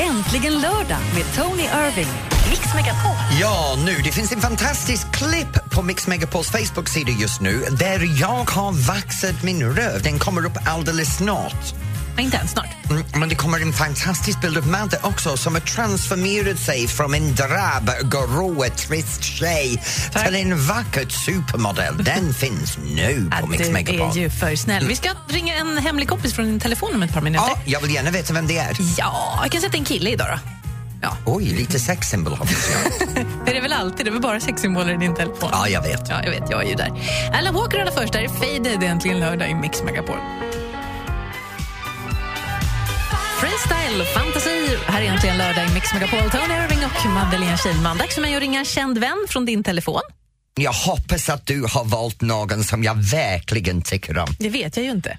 Äntligen lördag med Tony Irving. Mix Megapol. Ja, nu, det finns en fantastisk klipp på Mix Megapols Facebook-sida just nu där jag har vaxat min röv. Den kommer upp alldeles snart. Inte än, snart. Mm, men det kommer en fantastisk bild av Madde också som har transformerat sig från en drabb, grå, trist tjej Tack. till en vacker supermodell. Den finns nu på Mix du Megapol. är ju för snäll. Vi ska ringa en hemlig kompis från din telefon om ett par minuter. Ja, jag vill gärna veta vem det är. Ja, jag kan sätta en kille idag då. Ja, Oj, lite sexsymbol hoppas jag. det är väl alltid. Det är väl bara sexsymboler i din telefon. Ja, jag vet. Ja, jag vet. Jag är ju där. Alan Walker allra först. Där är Faded äntligen lördag i Mix Megapol. Freestyle, fantasi. Här är äntligen lördag i Mix Megapol. Tony Irving och Madeleine Kihlman. Dags för mig att ringa en känd vän från din telefon. Jag hoppas att du har valt någon som jag verkligen tycker om. Det vet jag ju inte.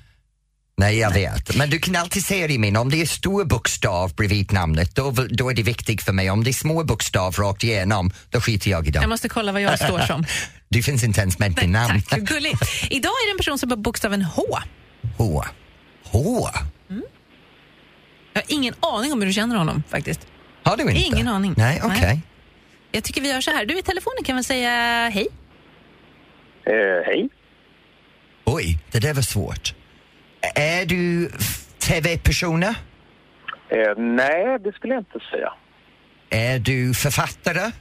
Nej, jag vet. Men du kan alltid säga i min, om det är stor bokstav bredvid namnet, då, då är det viktigt för mig. Om det är små bokstav rakt igenom, då skiter jag i dem. Jag måste kolla vad jag står som. Du finns inte ens med i namn. Tack, gulligt. Idag är det en person som har bokstaven H. H. H? Jag har ingen aning om hur du känner honom faktiskt. Har du inte? Ingen aning. Nej, okej. Nej. Jag tycker vi gör så här. Du i telefonen kan väl säga hej? Eh, hej. Oj, det där var svårt. Är du tv-personer? Eh, nej, det skulle jag inte säga. Är du författare?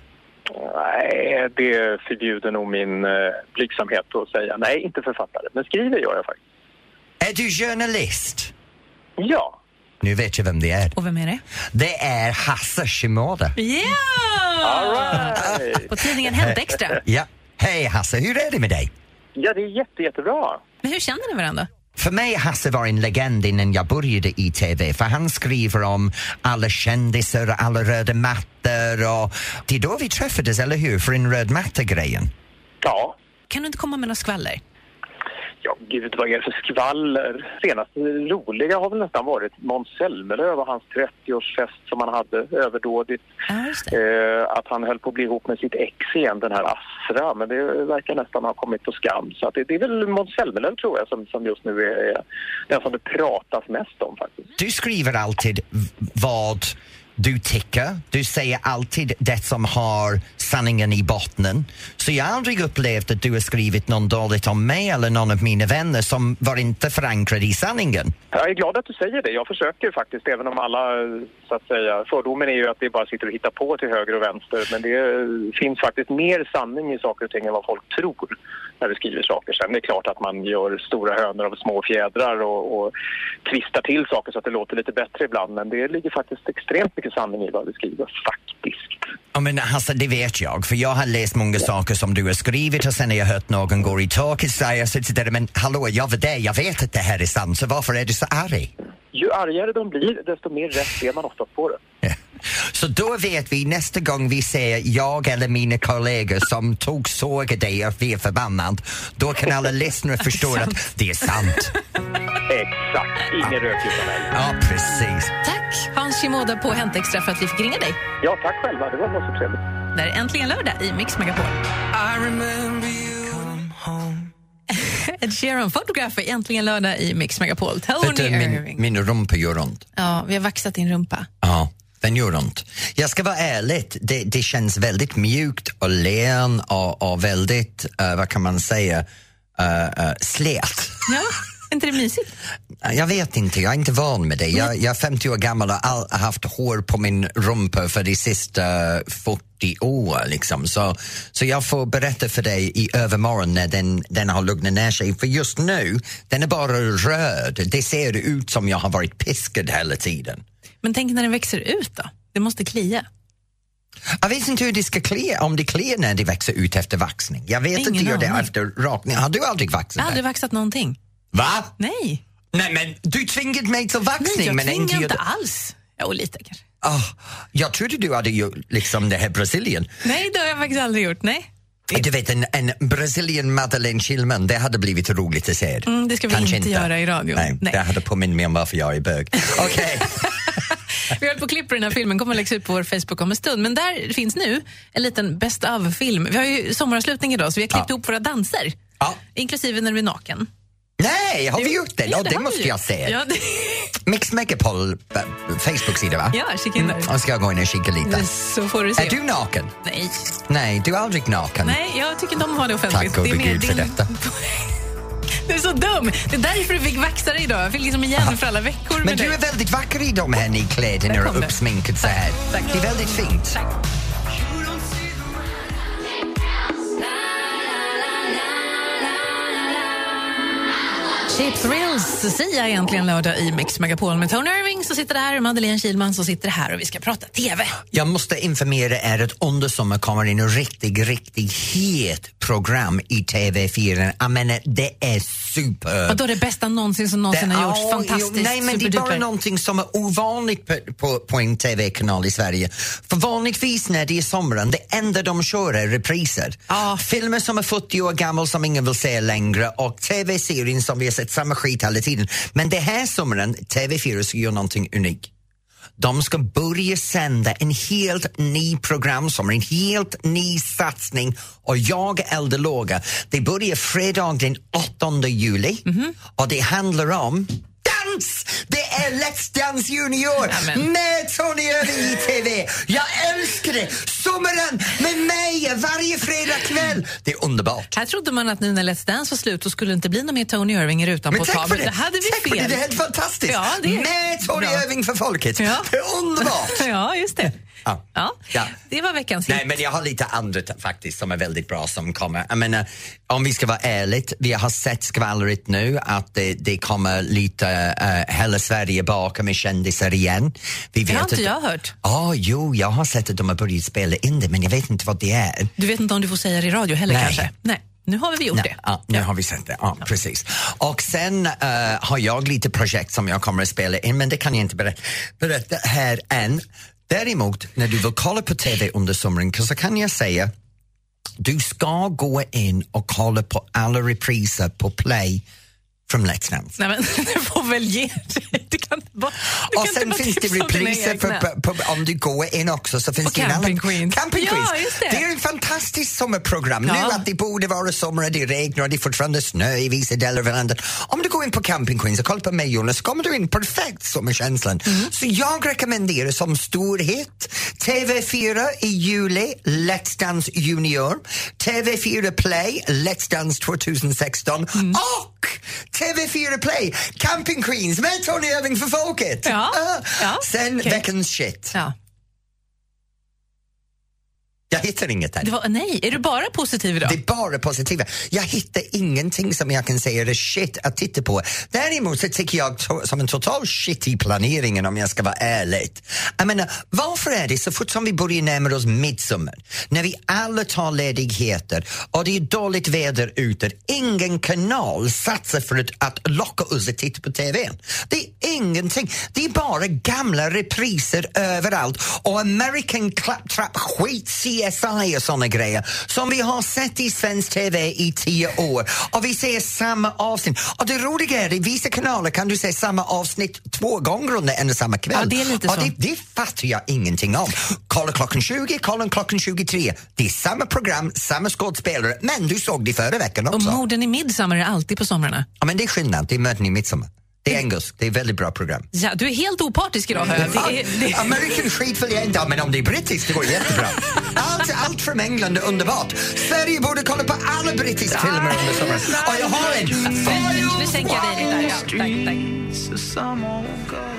Nej, det förbjuder nog min eh, blygsamhet att säga. Nej, inte författare, men skriver gör jag faktiskt. Är du journalist? Ja. Nu vet jag vem det är. Och vem är det? Det är Hasse Shimoda. Ja! All right. På tidningen Hänt Extra. Ja. Hej Hasse, hur är det med dig? Ja, det är jätte, jättebra. Men hur känner ni varandra? För mig Hasse var en legend innan jag började i TV för han skriver om alla kändisar och alla röda mattor och det är då vi träffades, eller hur? För en röd matta-grejen. Ja. Kan du inte komma med några skvaller? Ja, gud vad är det för skvaller? Senaste roliga har väl nästan varit Måns Zelmerlöw och hans 30-årsfest som han hade överdådigt. Det. Eh, att han höll på att bli ihop med sitt ex igen, den här Asra, men det verkar nästan ha kommit på skam. Så att det, det är väl Måns Zelmerlöw tror jag som, som just nu är, är den som det pratas mest om faktiskt. Du skriver alltid vad du tycker. Du säger alltid det som har sanningen i botten. Så jag har aldrig upplevt att du har skrivit något dåligt om mig eller någon av mina vänner som var inte förankrad i sanningen. Jag är glad att du säger det. Jag försöker faktiskt, även om alla, så att säga, fördomen är ju att det bara sitter och hittar på till höger och vänster. Men det finns faktiskt mer sanning i saker och ting än vad folk tror när vi skriver saker. Sen det är klart att man gör stora hönor av små fjädrar och, och twistar till saker så att det låter lite bättre ibland. Men det ligger faktiskt extremt mycket sanning i vad vi skriver, faktiskt. Ja, men Hasse, det vet jag, för jag har läst många saker som du har skrivit och sen har jag hört någon gå i taket så jag sitter där, men hallå, jag var där, jag vet att det här är sant, så varför är du så arg? Ju argare de blir, desto mer rätt ser man oftast på det. Så då vet vi nästa gång vi ser jag eller mina kollegor som tog såg dig och vi är förbannad, då kan alla lyssnare förstå att det är sant. Exakt, ingen rök utan eld. Ja, precis. Tack Hans Shimoda på Hänt Extra för att vi fick ringa dig. Ja, tack själva. Det var så trevligt. Det är äntligen lördag i Mix Megapol. Ed Sheeran, Photograph är äntligen lördag i Mix Megapol. Tony du, min, min rumpa gör ont. Ja, vi har vaxat din rumpa. Ja, den gör ont. Jag ska vara ärlig, det, det känns väldigt mjukt och len och, och väldigt, eh, vad kan man säga, uh, uh, slät. Ja, inte det mysigt? Jag vet inte, jag är inte van med det. Jag, jag är 50 år gammal och har haft hår på min rumpa för de sista 40 år. Liksom. Så, så jag får berätta för dig i övermorgon när den, den har lugnat ner sig. För just nu, den är bara röd. Det ser ut som jag har varit piskad hela tiden. Men tänk när den växer ut då? Det måste klia. Jag vet inte hur det ska klia, om det kliar när det växer ut efter vaxning. Jag vet Ingen att det gör det efter rakning. Har du aldrig Jag vaxat har aldrig vaxat någonting. Va? Nej, Nej men du tvingade mig till vaxning. Nej jag men tvingar inte alls. Jo, lite kanske. Ah, jag trodde du hade gjort liksom det här Brasilien. Nej, det har jag faktiskt aldrig gjort. Nej. Du vet en, en Brazilian Madeleine Schillman, det hade blivit roligt att se. Mm, det ska vi Kanske inte göra i radio. Nej, Nej. det hade påmint mig om varför jag är bög. Okej. Vi håller på att klippa den här filmen, kommer att läggas ut på vår Facebook om en stund. Men där finns nu en liten best of-film. Vi har ju sommaravslutning idag så vi har klippt Ja. ihop våra danser. Ja. Inklusive när du är naken. Nej, har vi gjort det? Ja, det, har måste vi. jag se. Ja, det... Mix Megapol eh, Facebook-sida, va? ja kika in där. Jag ska gå in och kika lite. Så får du se. Är du naken? Nej. Nej, du är aldrig naken. Nej, jag tycker inte om att ha det offentligt. Tack gode det gud för din- detta. Du är så dum! Det är därför du fick vaxa dig idag. Jag fick liksom igen för alla veckor Men du är väldigt vacker i de här nykläderna och det. uppsminkad så här. Tack. Det är väldigt fint. Tack. Cheap Thrills, Sia egentligen lördag i Mix Megapol med Tony Irving som sitter där, Madeleine Kilman som sitter här och vi ska prata TV. Jag måste informera er att under sommaren kommer in en riktigt, riktigt het program i TV4. Jag menar, det är super. Vadå det bästa någonsin som någonsin har gjorts? Fantastiskt, jo, Nej, men det är bara superduper. någonting som är ovanligt på, på, på en TV-kanal i Sverige. För vanligtvis när det är sommaren, det enda de kör är repriser. Ja. Filmer som är 40 år gamla som ingen vill se längre och TV-serien som vi har sett samma skit hela tiden. Men det här sommaren, TV4 ska göra någonting unikt. De ska börja sända en helt ny program som är en helt ny satsning och jag eldar låga. Det börjar fredag den 8 juli Mhm. och det handlar om! Det är Let's Dance Junior Nämen. med Tony Irving i TV. Jag älskar det! Sommaren med mig varje fredag kväll. Det är underbart. Här trodde man att nu när Let's Dance var slut så skulle det inte bli någon mer Tony Irving i rutan Men på ett tag. Men det! det hade vi tack fel. För det. det är helt fantastiskt! Ja, det är med Tony bra. Irving för folket. Ja. Det är underbart! ja, just det. Ja. Ja. Ja. Det var veckans Nej, hit. men jag har lite andra faktiskt som är väldigt bra som kommer. Jag menar, om vi ska vara ärligt, vi har sett skvallret nu att det, det kommer lite uh, hela Sverige bakom med kändisar igen. Vi Det har vet inte att- jag hört. Ja, jo, jag har sett att de har börjat spela in det, men jag vet inte vad det är. Du vet inte om du får säga det i radio heller Nej. kanske? Nej. Nu har vi gjort Nej, det. ja, nu har vi sett det. Ja, precis. Och sen eh, har jag lite projekt som jag kommer att spela in, men det kan jag inte berätta, berätta här än. Däremot, när du vill kolla på TV under sommaren så kan jag säga du ska gå in och kolla på alla repriser på play från Dance. Nej, men du får väl ge dig. Du kan inte bara, du Och kan inte sen bara finns det repriser för, på, på, om du går in också så finns Och det Camping annan- Queens. Camping Ja, Queens. det. det är ett fantastiskt sommarprogram. Ja. Nu att det borde vara sommar, det regnar och det är fortfarande snö i vissa delar av landet. Om du går in på Camping Queens och kollar på mig Jonas så kommer du in perfekt sommarkänslan. Mm. Så jag rekommenderar som stor hit TV4 i juli, Let's Dance Junior, TV4 Play, Let's Dance 2016 Mm. och TV4 Play, Camping Queens med Tony Irving för folket. Ja. Ah. Ja, Sen okej. veckans shit. Ja. Jag hittar inget. Det var, nej, är du bara positiv idag? Det är bara positiva. Jag hittar ingenting som jag kan säga är shit att titta på. Däremot så tycker jag to- som en total shit i planeringen om jag ska vara ärlig. Jag menar, varför är det så fort som vi börjar närma oss midsommar, när vi alla tar ledigheter och det är dåligt väder ute, ingen kanal satsar för att, att locka oss att titta på TV. Det är ingenting. Det är bara gamla repriser överallt och American claptrap skit CSI och såna grejer som vi har sett i svensk TV i tio år och vi ser samma avsnitt. Och det roliga är i vissa kanaler kan du se samma avsnitt två gånger under en och samma kväll. Ja, det är lite och så. Det, det fattar jag ingenting om. Kolla klockan 20, kolla klockan 23. Det är samma program, samma skådespelare, men du såg det förra veckan Och också. morden i Midsommar är alltid på somrarna. Ja, men det är skillnad, det är Möten i midsommar. Det är engelsk, det är väldigt bra program. Ja, du är helt opartisk idag hör jag. American skit vill jag inte men om det är brittiskt det går jättebra. Allt, allt från England är underbart. Sverige borde kolla på alla brittiska filmer under sommaren. Och jag har en nu sänker jag dig lite. Ja, tack, tack.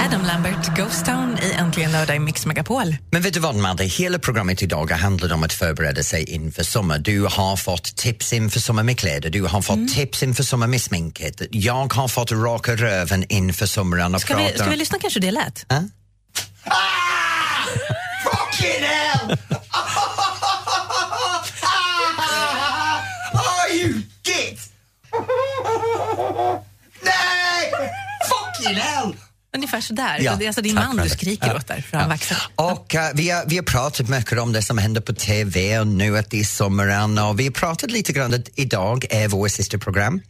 Adam Lambert, Ghost Town i Äntligen lördag i Mix Megapol. Men vet du vad Madde, hela programmet idag handlar om att förbereda sig inför sommar. Du har fått tips inför sommar med kläder, du har fått tips inför sommar med sminket. Jag har fått raka röven inför sommaren och Ska vi, prata... ska vi lyssna kanske det lät? Ah! Fucking hell! oh, you git! Hell! Ungefär sådär. Ja, det är alltså din man du skriker Ja. åt där, för han vaxar. Och eh, vi, har, vi har pratat mycket om det som händer på TV och nu att det är sommaren och vi har pratat lite grann att idag är vår sista program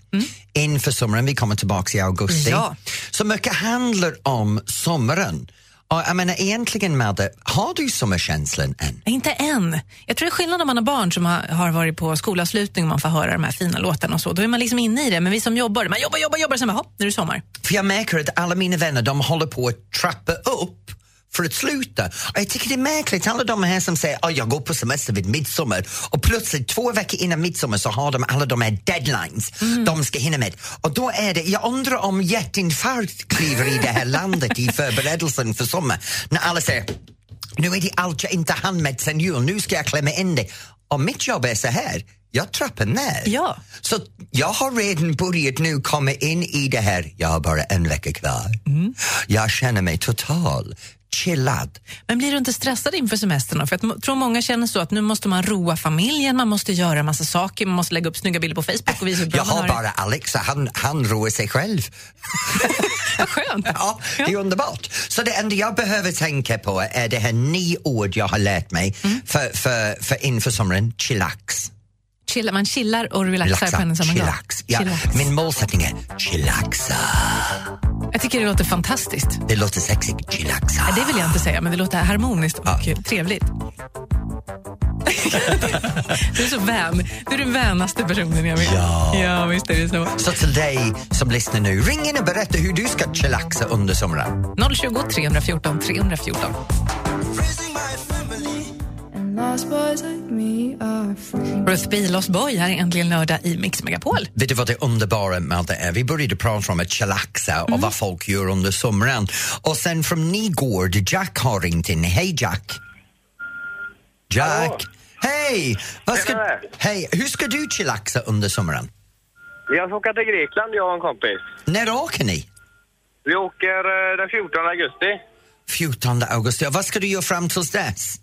inför sommaren. Vi kommer tillbaka i augusti. Ja. Så mycket handlar om sommaren. Och jag menar egentligen Madde, har du sommarkänslan än? Inte än. Jag tror det är skillnad om man har barn som har, har varit på skolavslutning och man får höra de här fina låtarna och så. Då är man liksom inne i det. Men vi som jobbar, man jobbar, jobbar, jobbar, sen bara, hopp, nu är det sommar. För jag märker att alla mina vänner de håller på att trappa upp för att sluta. Och jag tycker det är märkligt, alla de här som säger att jag går på semester vid midsommar och plötsligt två veckor innan midsommar så har de alla de här deadlines de ska hinna med. Och då är det, jag undrar om hjärtinfarkt kliver i det här landet i förberedelsen för sommar. När alla säger nu är det allt jag inte hann med sen jul, nu ska jag klämma in det. Och mitt jobb är så här, jag trappar ner. Ja. Så jag har redan börjat nu komma in i det här, jag har bara en vecka kvar. Jag känner mig total chillad. Men blir du inte stressad inför semestern? För jag tror många känner så att nu måste man roa familjen, man måste göra en massa saker, man måste lägga upp snygga bilder på Facebook och visa hur bra Jag har det. bara Alex och han, han roar sig själv. Vad skönt. Ja, det är underbart. Så det enda jag behöver tänka på är det här nio ord jag har lärt mig för, för, för inför sommaren, chillax. Chilla, man chillar och relaxar på en och samma gång. chillax. Ja, Chillax. Min målsättning är chillaxa. Jag tycker det låter fantastiskt. Det låter sexigt, chillaxa. Det vill jag inte säga, men det låter harmoniskt och Ja. trevligt. du är så vän. Du är den vänaste personen jag vet. Ja. ja visst är det så. Så till dig som lyssnar nu, ring in och berätta hur du ska chillaxa under sommaren. 020 314 314. Ruth B. Lost Boy här är äntligen lördag i Mix Megapol. Vet du vad det underbara med det är? Vi började prata om att chillaxa och Mm. vad folk gör under sommaren. Och sen från Nygård, Jack har ringt in. Hej Jack! Jack! Hej! Hej! Hur ska du chillaxa under sommaren? Jag ska åka till Grekland, jag och en kompis. När åker ni? Vi åker eh, den 14 augusti. 14 augusti. Och Vad ska du göra fram tills dess?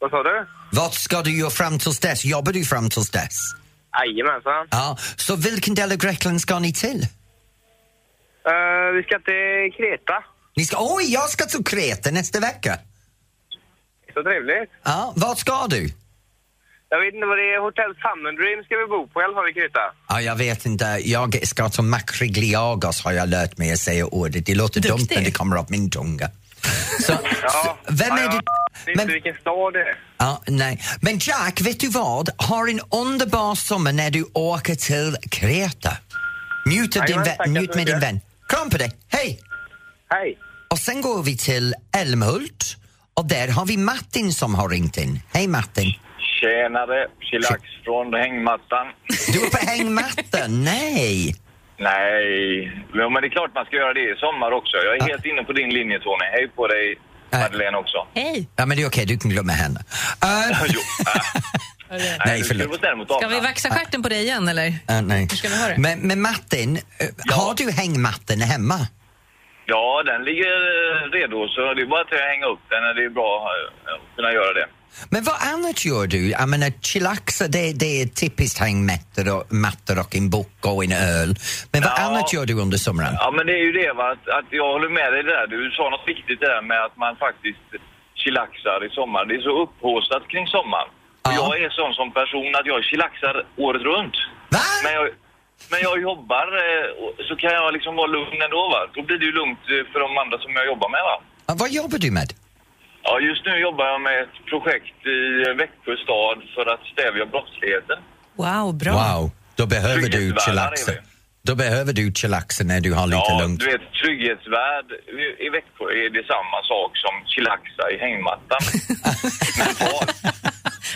Vad sa du? Vad ska du göra fram tills dess? Jobbar du fram tills dess? Jajamensan. Ja, så vilken del av Grekland ska ni till? Uh, vi ska till Kreta. Ni ska, oj, jag ska till Kreta nästa vecka. Så trevligt. Ja, vart ska du? Jag vet inte vad det är. Hotell Summer Dream ska vi bo på i alla fall i Kreta. Ja, jag vet inte. Jag ska till Makrigliagos har jag lärt mig att säga ordet. Det låter Duktig. dumt när det kommer upp min tunga. Så, Ja. så, vem är ja, du? Vet Men, inte vilken stad det är. ja, nej. Men Jack, vet du vad? Har en underbar sommar när du åker till Kreta. Njut, av din vän, njut med din vän. Kram på dig. Hej! Hej. Och sen går vi till Älmhult och där har vi Martin som har ringt in. Hej Martin! Tjenare, chillax från hängmattan. Du är på hängmattan? Nej! Nej, men det är klart man ska göra det i sommar också. Jag är helt inne på din linje Tony. Hej på dig Madeleine också. Hej! Ja, men det är okej, du kan glömma henne. Uh, Jo, äh, Nej, förlåt. Ska vi vaxa stjärten på dig igen eller? uh, nej. Hur ska vi ha det? Men, men Martin, eh, har du hängmattan hemma? Ja, den ligger eh, redo så det är bara att hänga upp den när det är bra eh, att kunna göra det. Men vad annat gör du? Jag menar, chillaxa det, det är typiskt hängmattor och, mattor och en bok och en öl. Men vad Ja. annat gör du under sommaren? Ja, men det är ju det va, att, att jag håller med dig där. Du sa något viktigt där med att man faktiskt chillaxar i sommar. Det är så upphaussat kring sommaren. Ja. Jag är sån som person att jag chillaxar året runt. Va? Men jag, men jag jobbar eh, så kan jag liksom vara lugn ändå va. Då blir det ju lugnt eh, för de andra som jag jobbar med va. Ja, vad jobbar du med? Ja, just nu jobbar jag med ett projekt i Växjö stad för att stävja brottsligheten. Wow, bra. Wow, då behöver du chillaxa. Då behöver du chillaxa när du har lite ja, lugnt. du vet, trygghetsvärd i- i Växjö är det samma sak som chillaxa i hängmattan.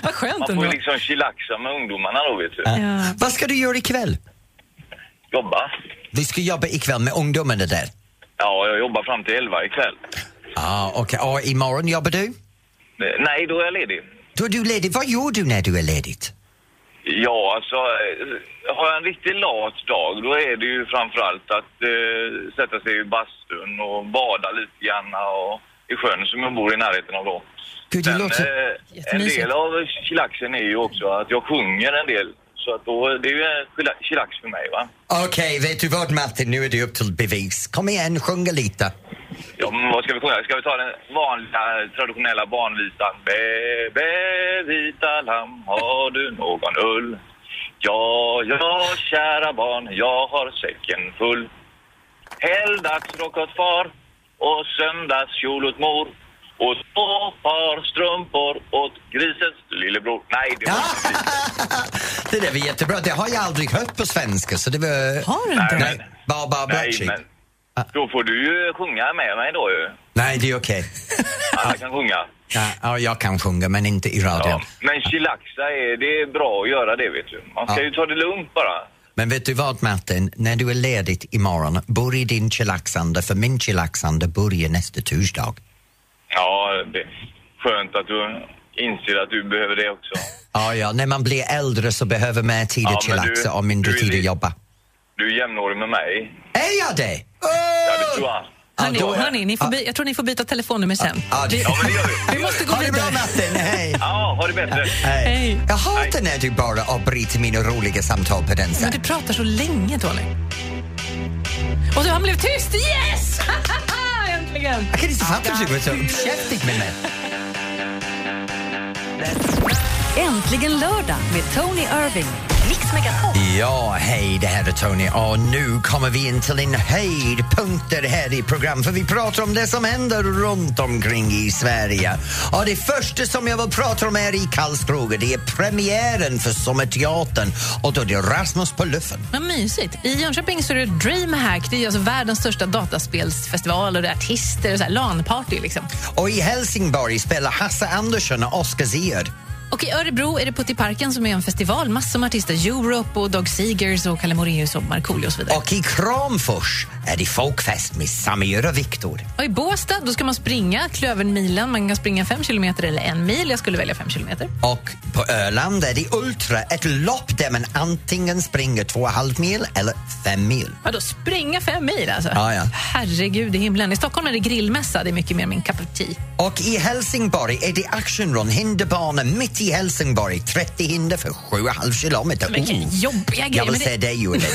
Vad skönt Man får ändå. ju liksom chillaxa med ungdomarna då, vet du. Ja. Vad ska du göra ikväll? Jobba. Vi ska jobba ikväll med ungdomarna där. Ja, jag jobbar fram till elva ikväll. Ah, okej. Och imorgon jobbar du? Eh, Nej, då är jag ledig. Då är du ledig. Vad gör du när du är ledig? Ja, alltså eh, har jag en riktigt lat dag då är det ju framförallt att eh, sätta sig i bastun och bada lite grann och i sjön som jag bor i närheten av då. Gud, det Sen, låter... eh, en del av chillaxen är ju också att jag sjunger en del. Så att då, det är ju chilla- chillax för mig va. Okej, vet du vad Martin? Nu är det upp till bevis. Kom igen, sjunga lite. Ja, men vad ska vi sjunga? Ska vi ta den vanliga traditionella barnvisan? Bä, vita lamm, har du någon ull? Ja, ja, kära barn, jag har säcken full. Häll dagsrock åt far, och söndagskjol åt mor och två par strumpor åt grisens lillebror. Nej, det var inte det där var jättebra. Det har jag aldrig hört på svenska. Så det var... Har du inte? Nej, Nej, bara Nej, men då får du ju sjunga med mig då ju. Nej, det är okej. Alla kan sjunga. Ja, ja, jag kan sjunga, men inte i radion. Ja. Men chillaxa är, det är bra att göra det vet du. Man ska Ja. ju ta det lugnt bara. Men vet du vad, Martin? När du är ledigt imorgon, börja din chillaxande, för min chillaxande börjar nästa torsdag. Ja, det är skönt att du inser att du behöver det också. Ja, ja, när man blir äldre så behöver man tid Ja, att men du- chillaxa och mindre du tid att jobba. Du är jämnårig med mig. Är jag det? Ja, det tror jag. Hörni, då- hörni, ni får by- jag tror ni får byta telefonnummer sen. Ja, det- Ja, men det gör vi. Vi måste gå Ha det bra, vidare. Martin. Hej! Ja, ha det bättre. Hej. Jag hatar när du bara avbryter mina roliga samtal på den Men sättet. du pratar så länge, Tony. Och så han blev tyst! Yes! Äntligen! Jag kan inte fatta att du var så uppkäftig med mig. Äntligen lördag med Tony Irving. Ja, hej, det här är Tony och nu kommer vi in till en höjdpunkter här i program för vi pratar om det som händer runt omkring i Sverige. Och det första som jag vill prata om är i Karlskoga, det är premiären för Sommarteatern och då är det Rasmus på luffen. Vad mysigt. I Jönköping så är det DreamHack. Det är alltså världens största dataspelsfestival och det är artister och så här LAN-party. Liksom. Och i Helsingborg spelar Hasse Andersson och Oscar Zia. Och i Örebro är det Puttiparken som är en festival. Massor med artister. Europe och Dog Seegers och Kalle Moraeus och Markoolio och så vidare. Och i Kramfors är det folkfest med Samir och Viktor. Och i Båstad då ska man springa Klövermilen. Man kan springa fem kilometer eller en mil. Jag skulle välja fem kilometer. Och på Öland är det Ultra, ett lopp där man antingen springer två och halv mil eller fem mil. Vadå, springa fem mil alltså? Ja, ja. Herregud i himlen. I Stockholm är det grillmässa. Det är mycket mer min cup of tea. Och i Helsingborg är det actionrun, hinderbana mitt i Helsingborg. 30 hinder för 7,5 kilometer. Vilken Oh. jobbiga grejer. Jag vill Men det- se dig det.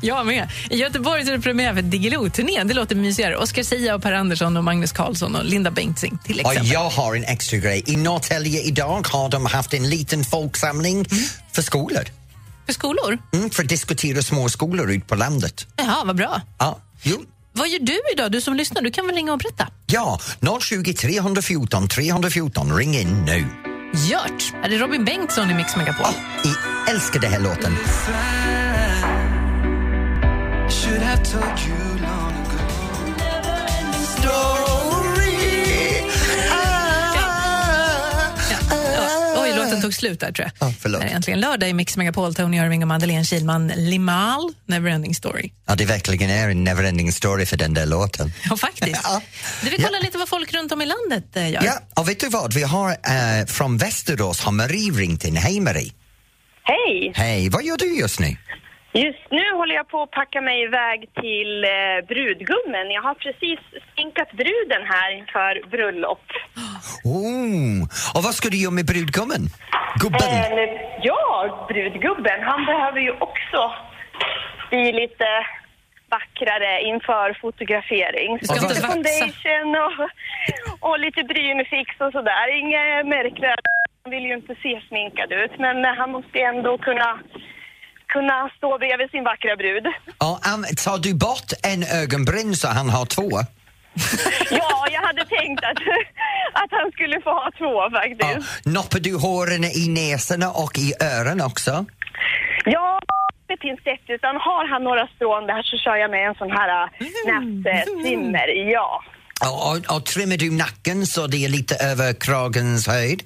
Jag med. I Göteborg så är det premiär för Diggiloo-turnén. Det låter mysigare. Oscar Sia och Per Andersson och Magnus Carlsson och Linda Bengtzing till Och exempel. jag har en extra grej. I Norrtälje idag har de haft en liten folksamling för skolor. För skolor? Mm, för att diskutera små skolor ut på landet. Jaha, vad bra. Ja, jo. Vad gör du idag, du som lyssnar? Du kan väl ringa och berätta? Ja, 020 314 314. Ring in nu. Gjort! Är det Robin Bengtsson i Mix Megapol? Jag älskar den här låten. Tog slut där tror jag. Ja, förlåt. Det är äntligen lördag i Mix Megapol. Tony Irving och Madeleine Kilman. Limal, Neverending Story. Ja, det verkligen är en neverending story för den där låten. Ja, faktiskt. Ja. Du vill kolla lite vad folk runt om i landet eh, gör? Ja, och vet du vad? Vi har eh, från Västerås har Marie ringt in. Hej Marie! Hej! Hej, vad gör du just nu? Just nu håller jag på att packa mig iväg till eh, brudgummen. Jag har precis sminkat bruden här inför bröllop. Oh. Och vad ska du göra med brudgummen? Gubben? Eh, ja, brudgubben, han behöver ju också bli lite vackrare inför fotografering. Du ska inte foundation och, och lite brynfix och sådär. Inget märkligt. Han vill ju inte se sminkad ut, men han måste ändå kunna, kunna stå bredvid sin vackra brud. Ja, um, tar du bort en ögonbryn så han har två? Ja, jag hade tänkt att, att han skulle få ha två Ja. faktiskt. Noppar du håren i näsorna och i öronen också? Ja, det finns ett utan har han några strån där så kör jag med en sån här mm. nättrimmer, ja. Och, och, och trimmar du nacken så det är lite över kragens höjd?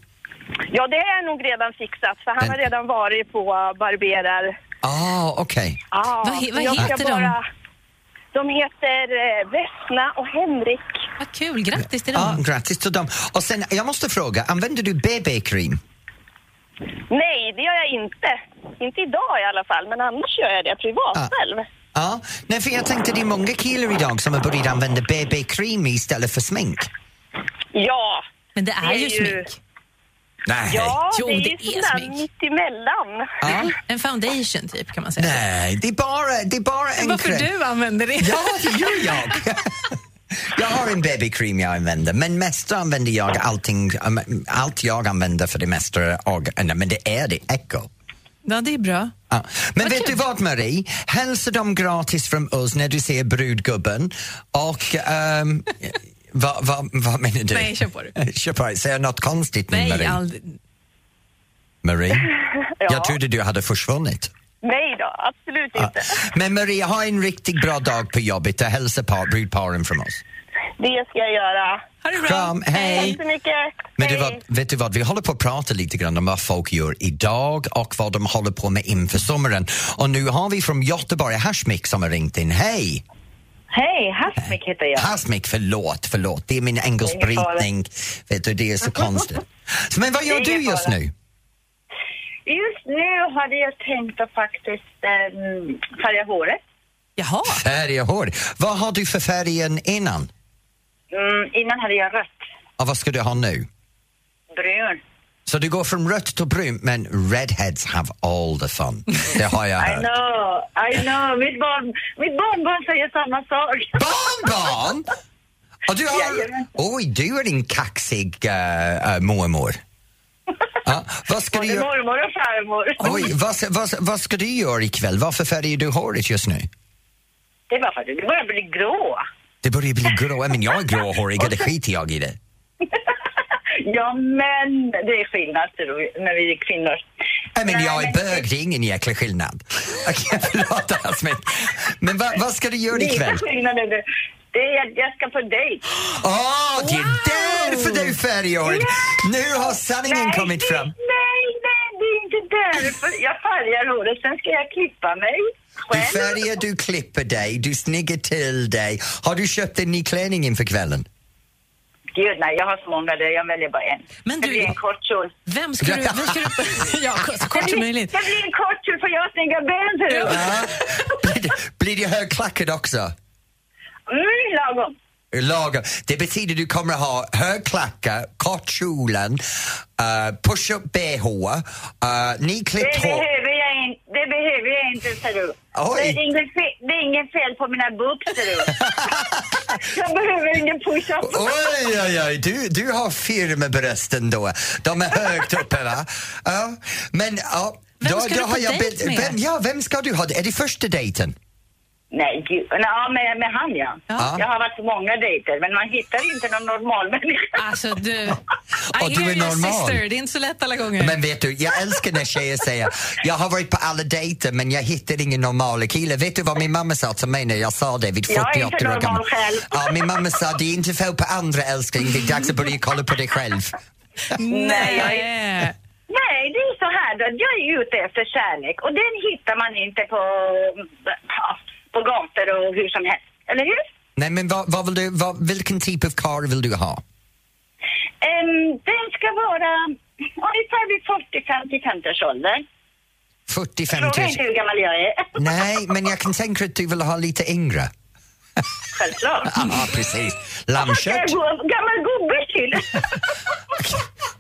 Ja, det är nog redan fixat för han Men- har redan varit på barberar. Ah, okej. Ja, Vad he- vad jag ska heter de? bara... De heter eh, Vesna och Henrik. Vad kul, grattis till Ja, dem. grattis till dem. Och sen, jag måste fråga, använder du BB-krim? Nej, det gör jag inte. Inte idag i alla fall, men annars gör jag det privat Ah. själv. Ja, nej för jag tänkte det är många killar idag som har börjat använda BB-krim istället för smink. Ja, Men det är Det är ju ju- smink. Nej. ja Jo, det är det ju är sådär mittemellan. Ja. En foundation typ kan man säga. Nej, det är bara, det är bara en Varför kräm. du använder det? Ja, det gör jag. jag har en BB-cream jag använder, men mest använder jag allting, um, allt jag använder för det mesta, och, nej, men det är det Echo. Ja, det är bra. Ja. Men vet du vad Marie? Hälsa dem gratis från oss när du ser brudgubben och ehm, vad vad- vad menar du? Nej, kör på du. kör på. Säger jag något konstigt nu Nej, Marie? aldrig. Marie? Ja. Jag trodde du hade försvunnit. Nej då, absolut Ja. inte. Men Maria, ha en riktigt bra dag på jobbet och hälsa par, brudparen från oss. Det ska jag göra. Ha det bra. Kram, hej! Tack så mycket. Men du, Hej. vad, vet du vad, vi håller på att prata lite grann om vad folk gör idag och vad de håller på med inför sommaren. Och nu har vi från Göteborg Hashmik som har ringt in. Hej! Hej, Hasmik heter jag. Hashmik, förlåt, förlåt. Det är min engelskbrytning. Vet du, det är så konstigt. Så, men vad gör Det du just nu? Just nu hade jag tänkt att faktiskt um, färga håret. Jaha. Färg och hår. Vad har du för färgen innan? Mm, innan hade jag rött, Och vad ska du ha nu? brun. Så du går från rött till brunt men redheads have all the fun. Det har jag I hört. know, I know. Mitt, barn, mitt barnbarn säger samma sak. Barnbarn! Och du har... Oj, du är en kaxig uh, uh, mormor. Ja, vad ska du Både mormor och farmor. Oj, vad, vad, vad ska du göra ikväll? Varför färgar du håret just nu? Det var för att det börjar bli grå. Det börjar bli grå. Men jag är gråhårig det skiter jag i det. Ja, men det är skillnad jag, när vi är kvinnor. Nej, men jag är bög, det är ingen jäkla skillnad. Okej, förlåt Asmin. Men vad, vad ska du göra ikväll? Lite skillnad är det. Det är att jag ska på dejt. Åh, det är därför du är färghårig! Nu har sanningen Nej, kommit det- fram. Nej, nej, det är inte därför. Jag färgar håret, sen ska jag klippa mig Du själv. färgar, du klipper dig, du snyggar till dig. Har du köpt en ny klänning inför kvällen? Gud, nej, jag har så många där. Jag väljer bara en. Men det du- blir en kort kjol. Vem ska du... Vem ska du ja, så kort som möjligt. Det blir en kort kjol för jag har snygga ben, ser du. Ja. Blir det, blir det högklackat också? Mm, lagom. Lagom. Det betyder du kommer att ha högklackat, kortkjolen, uh, push-up bh, uh, Det nyklippt hår. Behöver jag inte, ser du. Oj. Det är, inget fel, det är ingen fel på mina ser du. jag behöver ingen push-up. Oj, oj, oj, du, du har firmabrösten då. De är högt uppe, va? Ja, men ja. Vem då, ska då du på har jag dejt med? Vem, ja, vem ska du ha? Är det första dejten? Nej, gud. Ja, med, med han, ja. Ja. Jag har varit på många dejter, men man hittar inte någon normal människa. Alltså du... I Och du är normal. sister. Det är inte så lätt alla gånger. Men vet du, jag älskar när tjejer säger jag har varit på alla dejter men jag hittar ingen normala kille. Vet du vad min mamma sa till mig när jag sa det vid 48 Jag är inte år normal gammal? själv. Ja, min mamma sa det är inte fel på andra älskling, det är dags att börja kolla på dig själv. Nej, jag är- Nej, det är så här då. Jag är ute efter kärlek och den hittar man inte på, på gator och hur som helst. Eller hur? Nej men vad, vad vill du, vad, vilken typ av karl vill du ha? Um, den ska vara ungefär vid 40-50 års ålder. 40-50 Fråga inte hur gammal jag är. Nej, men jag kan tänka att du vill ha lite yngre. Självklart. Ja, precis. Lammkött. gammal gubbe till?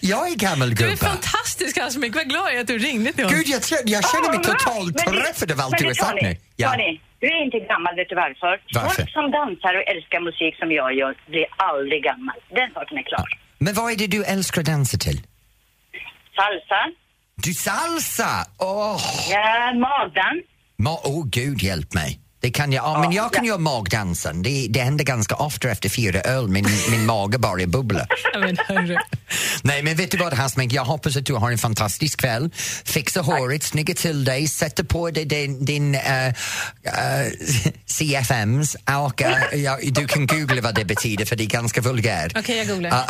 Jag är gammal Du är fantastisk Asmik, vad glad jag är att du ringde till oss. Gud, jag, jag känner mig Ja, totalt träffad av allt du har sagt nu. Ja. Tony, du är inte gammal, vet du varför? Varför? Folk som dansar och älskar musik som jag gör blir aldrig gammal. Den saken är klar. Men vad är det du älskar att dansa till? Salsa, Du salsa! Åh, ja, magdans. Ma- oh, gud hjälp mig. Det kan jag, ja, men jag kan ja. göra magdansen. Det, det händer ganska ofta efter fyra öl. Min, min mage bara bubblar. Nej, men vet du vad Hasmik? Jag hoppas att du har en fantastisk kväll. Fixa håret, snygga till dig, sätta på dig din, din eh, eh, CFMs och eh, ja, du kan googla vad det betyder för det är ganska vulgärt. Okej, jag googlar.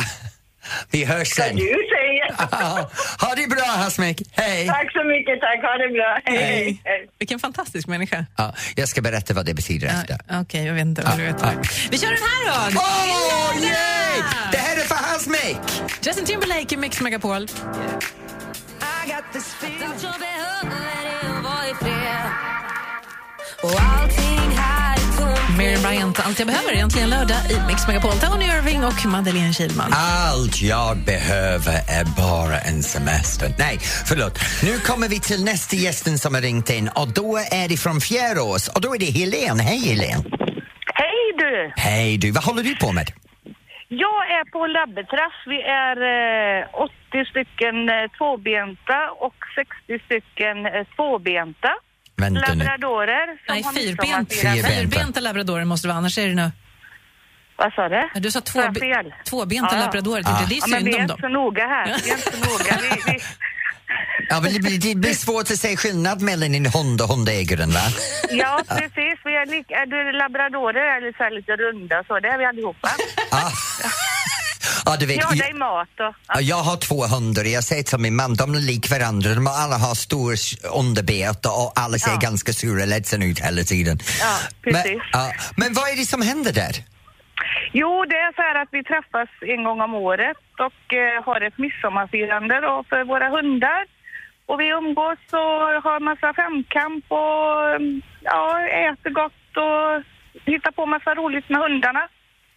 Ja, vi hörs Vad sen. du säger. Ja, ha det bra Hasmik, hej! Tack så mycket, tack. Ha det bra. Hej, Hej. hej. Vilken fantastisk människa. Ja, jag ska berätta vad det betyder Ja, efter. Okej, jag vet inte vad du vet. Ja. Vi kör den här då! Åh, yay! Det här är för Hasmik! Justin Timberlake i Mix Megapol. Miriam Bryant, Allt jag behöver, egentligen lördag i Mix Megapol. Tony Irving och Madeleine Kilman. Allt jag behöver är bara en semester. Nej, förlåt. Nu kommer vi till nästa gästen som har ringt in och då är det från Fjärås och då är det Helene. Hej Helene! Hej du! Hej du, vad håller du på med? Jag är på labbeträff. Vi är eh, 80 stycken eh, tvåbenta och 60 stycken eh, tvåbenta. Vänta nu. Labradorer som Nej, har fyrbent. Fyrbenta. Fyrbenta labradorer måste det vara, annars är det nu... Vad sa du? Du sa två, fel? tvåbenta Ja. labradorer. Ja. Det är Ja, men synd vi är inte så noga här. Vi är inte så noga. Vi, vi, Ja, men det, blir, det blir svårt att se skillnad mellan en hund och hundägaren, va? ja, precis. Vi är, lika, är du labradorer eller så här lite runda så, det är vi allihopa. Ja. Ja, du vet, Ja, det jag, är mat och... ja, jag har två hundar jag säger till min man, de är lik varandra. De alla har stor underbete och alla ser Ja. ganska sura och ledsna ut hela tiden. Ja, precis. Men, ja, men vad är det som händer där? Jo, det är så här att vi träffas en gång om året och eh, har ett midsommarfirande då för våra hundar. Och vi umgås och har massa femkamp och mm, ja, äter gott och hittar på massa roligt med hundarna.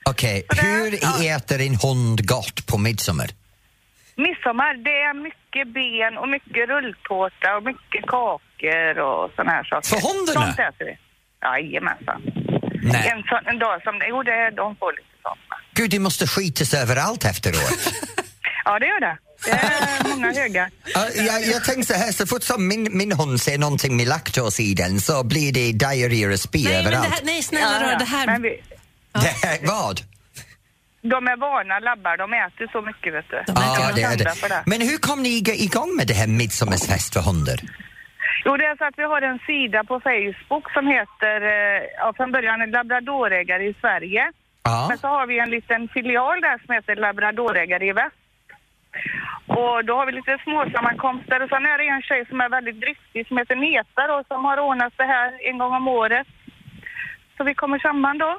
Okej, det- hur ja. äter en hund gott på midsommar? Midsommar, det är mycket ben och mycket rulltårta och mycket kakor och såna här saker. För hundarna? Sånt äter vi. Jajamensan. Nej. En, sån, en dag som, jo det, är- de får lite sånt. Gud, det måste skitas överallt efteråt. Ja, det gör det. Det är många höga. Ja, jag, jag tänker så här, så fort som min, min hund ser någonting med laktos i den så blir det diarré och spy Nej, men det överallt. här, nej, snälla Ja, ja. det här... Det vad? De är vana labbar, de äter så mycket vet du. De Ja, det är det. det. Men hur kom ni ig- igång med det här midsommarfest för hundar? Jo, det är så att vi har en sida på Facebook som heter, eh, ja, från början labradorägare i Sverige. Ja. Men så har vi en liten filial där som heter labradorägare i väst. Och då har vi lite småsammankomster och sen är det en tjej som är väldigt driftig som heter Neta då som har ordnat det här en gång om året. Så vi kommer samman då.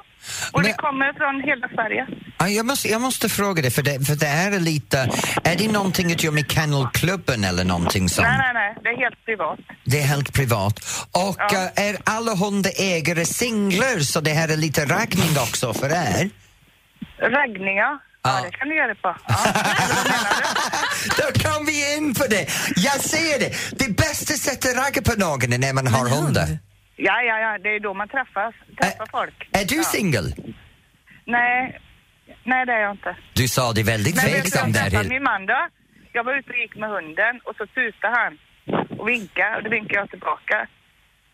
Och Men- det kommer från hela Sverige. Ja, jag, måste, jag måste fråga dig, för det, för det här är lite... Är det någonting att göra med Kennelklubben eller någonting sånt? Nej, nej, nej. Det är helt privat. Det är helt privat. Och Ja. eh, är alla hundägare singlar så det här är lite raggning också för er? Raggning, ja. Ja, Ja. det kan du göra på. Ja. Då kom vi in på det! Jag ser det! Det bästa sättet att ragga på någon är när man har hund. Ja, ja, ja. Det är då man träffas, träffar folk. Är du ja. singel? Nej, nej det är jag inte. Du sa det väldigt Men tveksam jag där. Hill. min man då. Jag var ute och gick med hunden och så tutade han och vinkade och då vinkade jag tillbaka.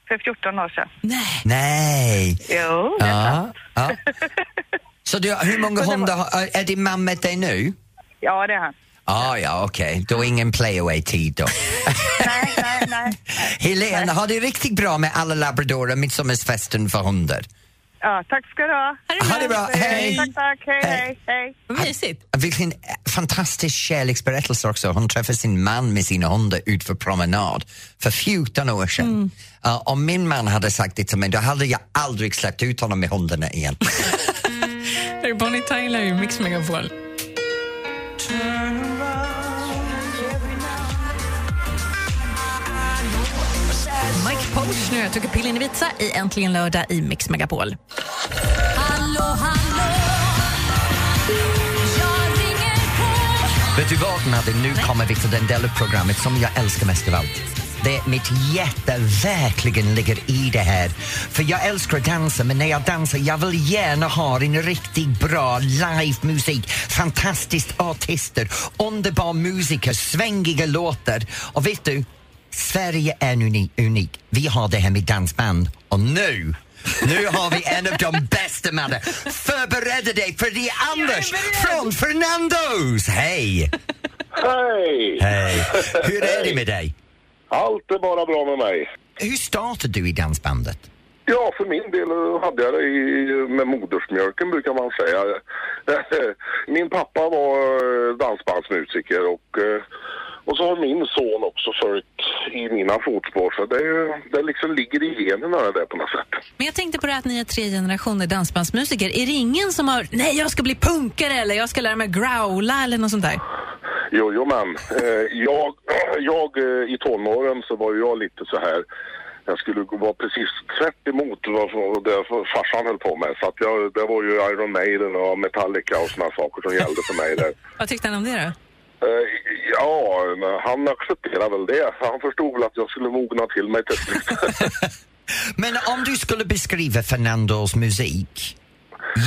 För 14 år sedan. Nej. Nej! Jo, det är Ja, sant. ja. Så du, hur många hundar har, är din man med dig nu? Ja, det är han. Ah, ja, okej. Då ingen playaway-tid då. Nej. Helena, har det riktigt bra med alla labradorer, midsommarfesten för hundar? Ja, tack ska du ha. Ha det bra, hej! Tack, tack. Hej, Hej. hej. Vad mysigt. Vilken fantastisk kärleksberättelse också. Hon träffade sin man med sina hundar ut för promenad för 14 år sedan. Uh, om min man hade sagt det till mig, då hade jag aldrig släppt ut honom med hundarna igen. Det är Bonnie Tyler i Mix Megapol. Mike Posner, jag tog pillen i Ibiza i Äntligen lördag i Mix Megapol. Vet du vad, Madde? Nu kommer vi till den del av programmet som jag älskar mest av allt. Det mitt hjärta verkligen ligger i det här. För jag älskar att dansa, men när jag dansar jag vill gärna ha en riktigt bra livemusik, fantastiska artister, underbar musiker, svängiga låtar. Och vet du, Sverige är unik. unik. Vi har det här med dansband och nu nu har vi en av de bästa Madde. Förbered dig för det är Anders från Fernandos. Hej! Hej! Hej! Hur är det med dig? Allt är bara bra med mig. Hur startade du i dansbandet? Ja, för min del hade jag det i, med modersmjölken brukar man säga. Min pappa var eh, dansbandsmusiker och, eh, och så har min son också följt i mina fotspår. Så det, det liksom ligger i generna det där på något sätt. Men jag tänkte på det att ni är tre generationer dansbandsmusiker. Är det ingen som har, nej jag ska bli punkare eller jag ska lära mig growla eller något sånt där? Jo, jo men. Eh, jag, jag eh, i tonåren så var jag lite så här. Jag skulle vara precis tvärt emot vad vad det farsan höll på med. Så att jag, det var ju Iron Maiden och Metallica och såna saker som gällde för mig där. Vad tyckte han om det då? Eh, Ja, men han accepterade väl det. Han förstod väl att jag skulle mogna till mig till slut. Men om du skulle beskriva Fernandos musik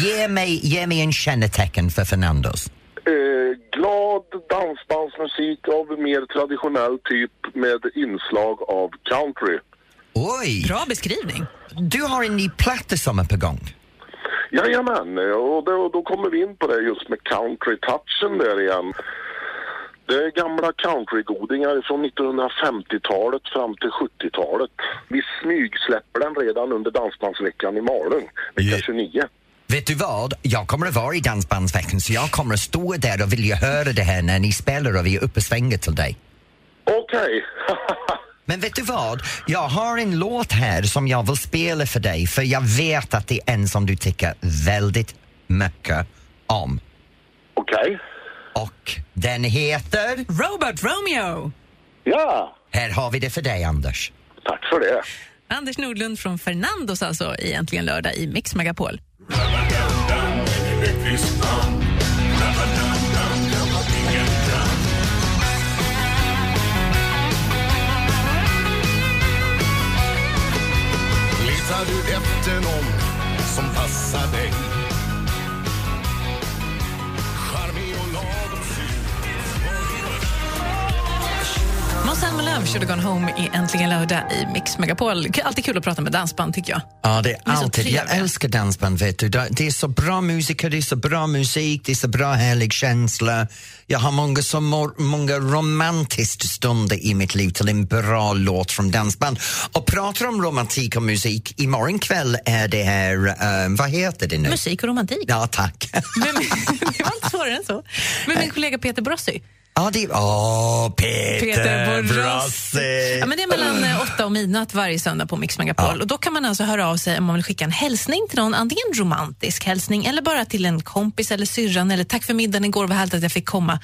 Ge mig, ge mig en kännetecken för Fernandos. Eh, glad dansbandsmusik av mer traditionell typ med inslag av country. Oj! Bra beskrivning. Du har en ny platta som är på gång. Jajamän, och då, då kommer vi in på det just med country-touchen där igen. Det är gamla countrygodingar från 1950-talet fram till 70-talet. Vi smygsläpper den redan under Dansbandsveckan i Malung, vecka Ja. 29. Vet du vad? Jag kommer att vara i Dansbandsveckan så jag kommer att stå där och vilja höra det här när ni spelar och vi är uppe och svänger till dig. Okej. Men vet du vad? Jag har en låt här som jag vill spela för dig för jag vet att det är en som du tycker väldigt mycket om. Okej. Och den heter... Robot Romeo! Ja, Här har vi det för dig, Anders. tack för det. Anders Nordlund från Fernandos alltså i Äntligen lördag i Mix Megapol. Letar du efter någon som passar dig? Måns Zelmerlöw, Should have gone home i Äntligen lördag i Mix Megapol. Alltid kul att prata med dansband tycker jag. Ja, det är alltid. Jag älskar dansband, vet du. Det är så bra musiker, det är så bra musik, det är så bra härlig känsla. Jag har många, så många romantiska stunder i mitt liv till en bra låt från dansband. Och pratar om romantik och musik, imorgon kväll är det här, eh, vad heter det nu? Musik och romantik. Ja, tack. Men, det var inte svårare än så. Men min kollega Peter Borossi. Ja, det Åh, Peter, Peter Borossi. Ja, men det är mellan eh, åtta och midnatt varje söndag på Mix Megapol. Och då kan man alltså höra av sig om man vill skicka en hälsning till någon, antingen romantisk hälsning eller bara till en kompis eller syrran eller tack för middagen igår, vad härligt att jag fick komma.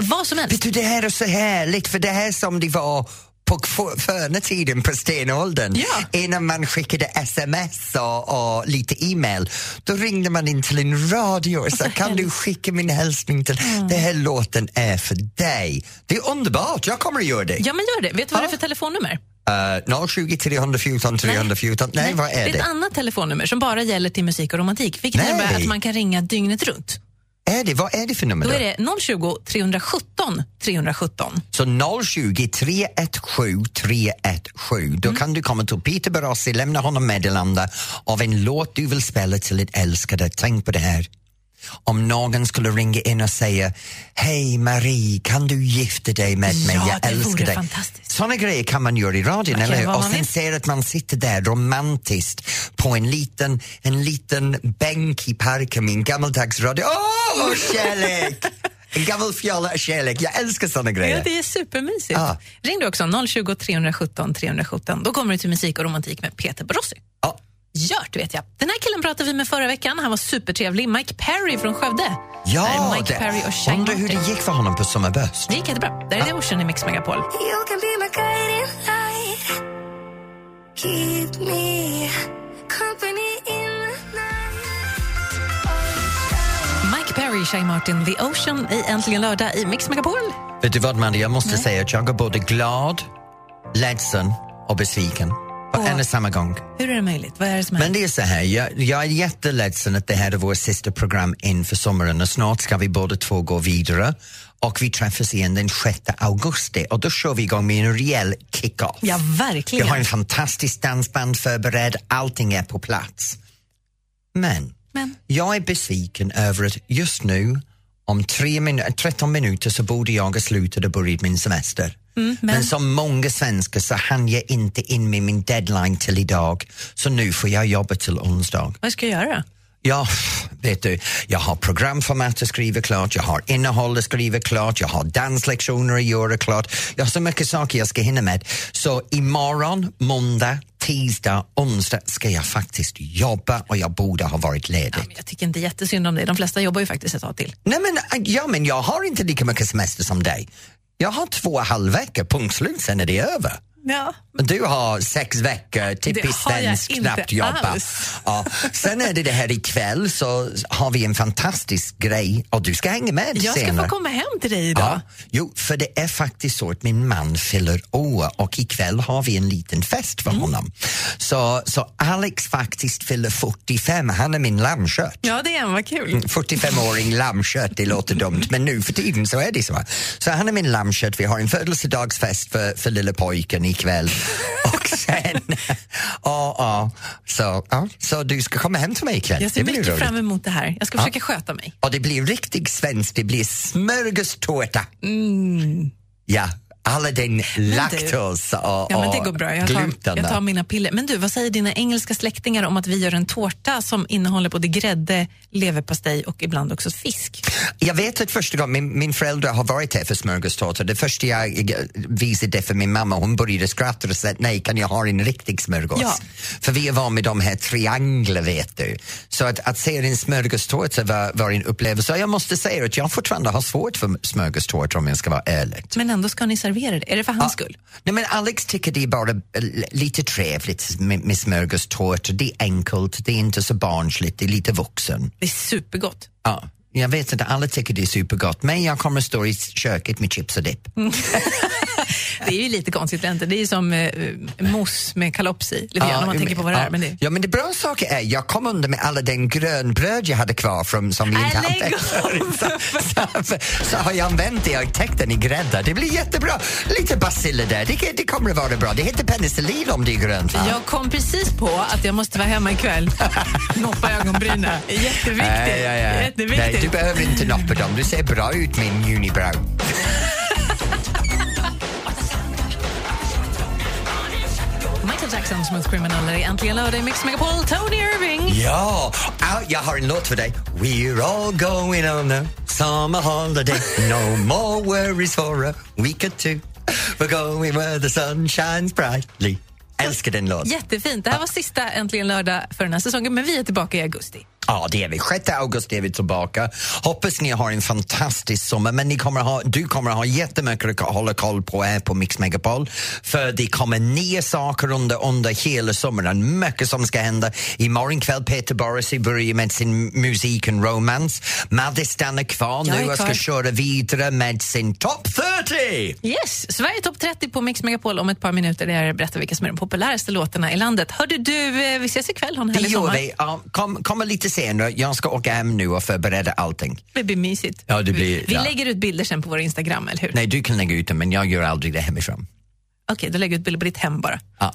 Vad som helst. Vet du, det här är så härligt för det här som det var på förna tiden på stenåldern Ja. innan man skickade sms och, och lite e-mail. Då ringde man in till en radio och sa kan du skicka min hälsning till den här låten är för dig. Det är underbart, jag kommer att göra det. Ja, men gör det. Vet du vad det är för telefonnummer? Uh, 020 314 314, nej, vad är det är det? ett annat telefonnummer som bara gäller till musik och romantik. Vilket Nej. innebär att man kan ringa dygnet runt. Är det? Vad är det för nummer Då då? är det 020 317 317. Så 020 317 317. Då kan du komma till Peter Barossi, lämna honom meddelande av en låt du vill spela till ett älskade. Tänk på det här. Om någon skulle ringa in och säga Hej Marie, kan du gifta dig med mig? Ja, Jag det älskar dig. fantastiskt. Såna grejer kan man göra i radion, kan eller hur? Och sen vill. ser att man sitter där romantiskt på en liten, en liten bänk i parken med en gammaldags radio. Åh, kärlek! En gammal fjolla kärlek. Jag älskar såna grejer. Ja, det är supermysigt. Ja. Ring du också 020 317 317. Då kommer du till musik och romantik med Peter Borossi. Ja. Gjort vet jag. Den här killen pratade vi med förra veckan. Han var supertrevlig. Mike Perry från Skövde. Ja, är Mike det- Perry och Shine undrar hur det gick för honom på Sommarburst. Det gick jättebra. Där är det Ocean i Mix Megapol. You can be my guiding light. Keep me company in the night. Mike Perry, Shine Martin, The Ocean i Äntligen lördag i Mix Megapol. Vet du vad Mandy, jag måste säga att jag är både glad, ledsen och besviken på en och samma gång. Hur är det möjligt? Vad är det som Men det är så här, jag, jag är jätteledsen att det här är vårt sista program inför sommaren och snart ska vi båda två gå vidare och vi träffas igen den 6 augusti och då kör vi igång med en rejäl kick-off. Ja, Vi verkligen. har en fantastisk dansband förberedd, allting är på plats. Men, Men? jag är besviken över att just nu, om tre min- 13 minuter så borde jag ha slutat och börjat min semester. Mm, men. som många svenskar så hann jag inte in med min deadline till idag, så nu får jag jobba till onsdag. Vad ska jag göra? Ja, vet du, jag har programformat att skriva klart, jag har innehåll att skriva klart, jag har danslektioner att göra klart. Jag har så mycket saker jag ska hinna med. Så imorgon, måndag, tisdag, onsdag ska jag faktiskt jobba och jag borde ha varit ledig. Ja, men jag tycker inte jättesynd om dig. De flesta jobbar ju faktiskt ett tag till. Nej men, ja, men jag har inte lika mycket semester som dig. Jag har två halvveckor, punkt slut, sen är det över. Ja. Du har sex veckor, typiskt har jag svensk, inte knappt jobba. Ja. Sen är det det här ikväll så har vi en fantastisk grej och du ska hänga med Jag ska senare. få komma hem till dig idag. Ja, jo, för det är faktiskt så att min man fyller år och ikväll har vi en liten fest för Mm. honom. Så, så Alex faktiskt fyller 45, han är min lammkött. Ja, det är han. Vad kul. Mm, 45-åring lammkött, det låter dumt men nu för tiden så är det så. Så han är min lammkött, vi har en födelsedagsfest för, för lilla pojken ikväll och sen, ja, ja, så, ja, så du ska komma hem till mig ikväll. Jag ser mycket fram emot det här. Jag ska Ja. försöka sköta mig. Och det blir riktigt svenskt, det blir smörgåstårta. Mm. Ja, alla den laktos och, Ja, men det går bra. Jag tar, gluten. jag tar mina piller. Men du, vad säger dina engelska släktingar om att vi gör en tårta som innehåller både grädde, leverpastej och ibland också fisk? Jag vet att första gången min, min föräldrar har varit här för smörgåstårta, det första jag visade det för min mamma, hon började skratta och sa nej, kan jag ha en riktig smörgås? Ja. För vi är van med de här trianglar, vet du. Så att, att se en smörgåstårta var, var en upplevelse. Jag måste säga att jag fortfarande har svårt för smörgåstårta om jag ska vara ärlig. Men ändå ska ni servera det. Är det för hans skull? Nej, men Alex tycker det är bara lite trevligt med, med smörgåstårta. Det är enkelt, det är inte så barnsligt, det är lite vuxen. Det är supergott. Ja, jag vet inte, alla tycker det är supergott, men jag kommer stå i köket med chips och dipp. Det är ju lite konstigt egentligen. Det är ju som eh, mousse med kalops i, lite grann, om man tänker på vad det ja, är. Men det... ja, men det bra saker är, jag kom under med alla den grönbröd jag hade kvar från, som vi Nej, inte lägg använde förut. så, så, så har jag använt det och täckt den i grädde. Det blir jättebra. Lite basiller där, det, det kommer att vara bra. Det heter penicillin om det är grönt. va? Jag kom precis på att jag måste vara hemma ikväll. Noppa ögonbrynen. Jätteviktigt. Nej, ja, ja. Jätteviktigt. Nej, du behöver inte noppa dem. Du ser bra ut med en unibrow. Jackson, Smooth Criminal, är äntligen lördag i Mix Megapol. Tony Irving. Ja, ah, jag har en låt för dig. We're all going on a summer holiday No more worries for a week or two We're going where the sun shines brightly Älskar den låten. Jättefint. Det här var sista Äntligen lördag för den här säsongen, men vi är tillbaka i augusti. Ja, det är vi. 6 augusti är vi tillbaka. Hoppas ni har en fantastisk sommar, men ni kommer ha, du kommer ha jättemycket att hålla koll på här på Mix Megapol. För det kommer nya saker under, under hela sommaren. Mycket som ska hända. Imorgon kväll Peter Borosy börjar med sin musik and romance. Madde stannar kvar nu och ska köra vidare med sin Top 30! Yes, Sverige topp 30 på Mix Megapol om ett par minuter där jag berättar vilka som är de populäraste låtarna i landet. Hörde du, eh, vi ses ikväll, ha en Det härlig gör sommar. vi. Ja, kom, kommer lite senare. Jag ska åka hem nu och förbereda allting. Det blir mysigt. Ja, det blir- vi ja. lägger ut bilder sen på vår Instagram, eller hur? Nej, du kan lägga ut det, men jag gör aldrig det hemifrån. Okej, då lägger jag ut bilder på ditt hem bara. Ja.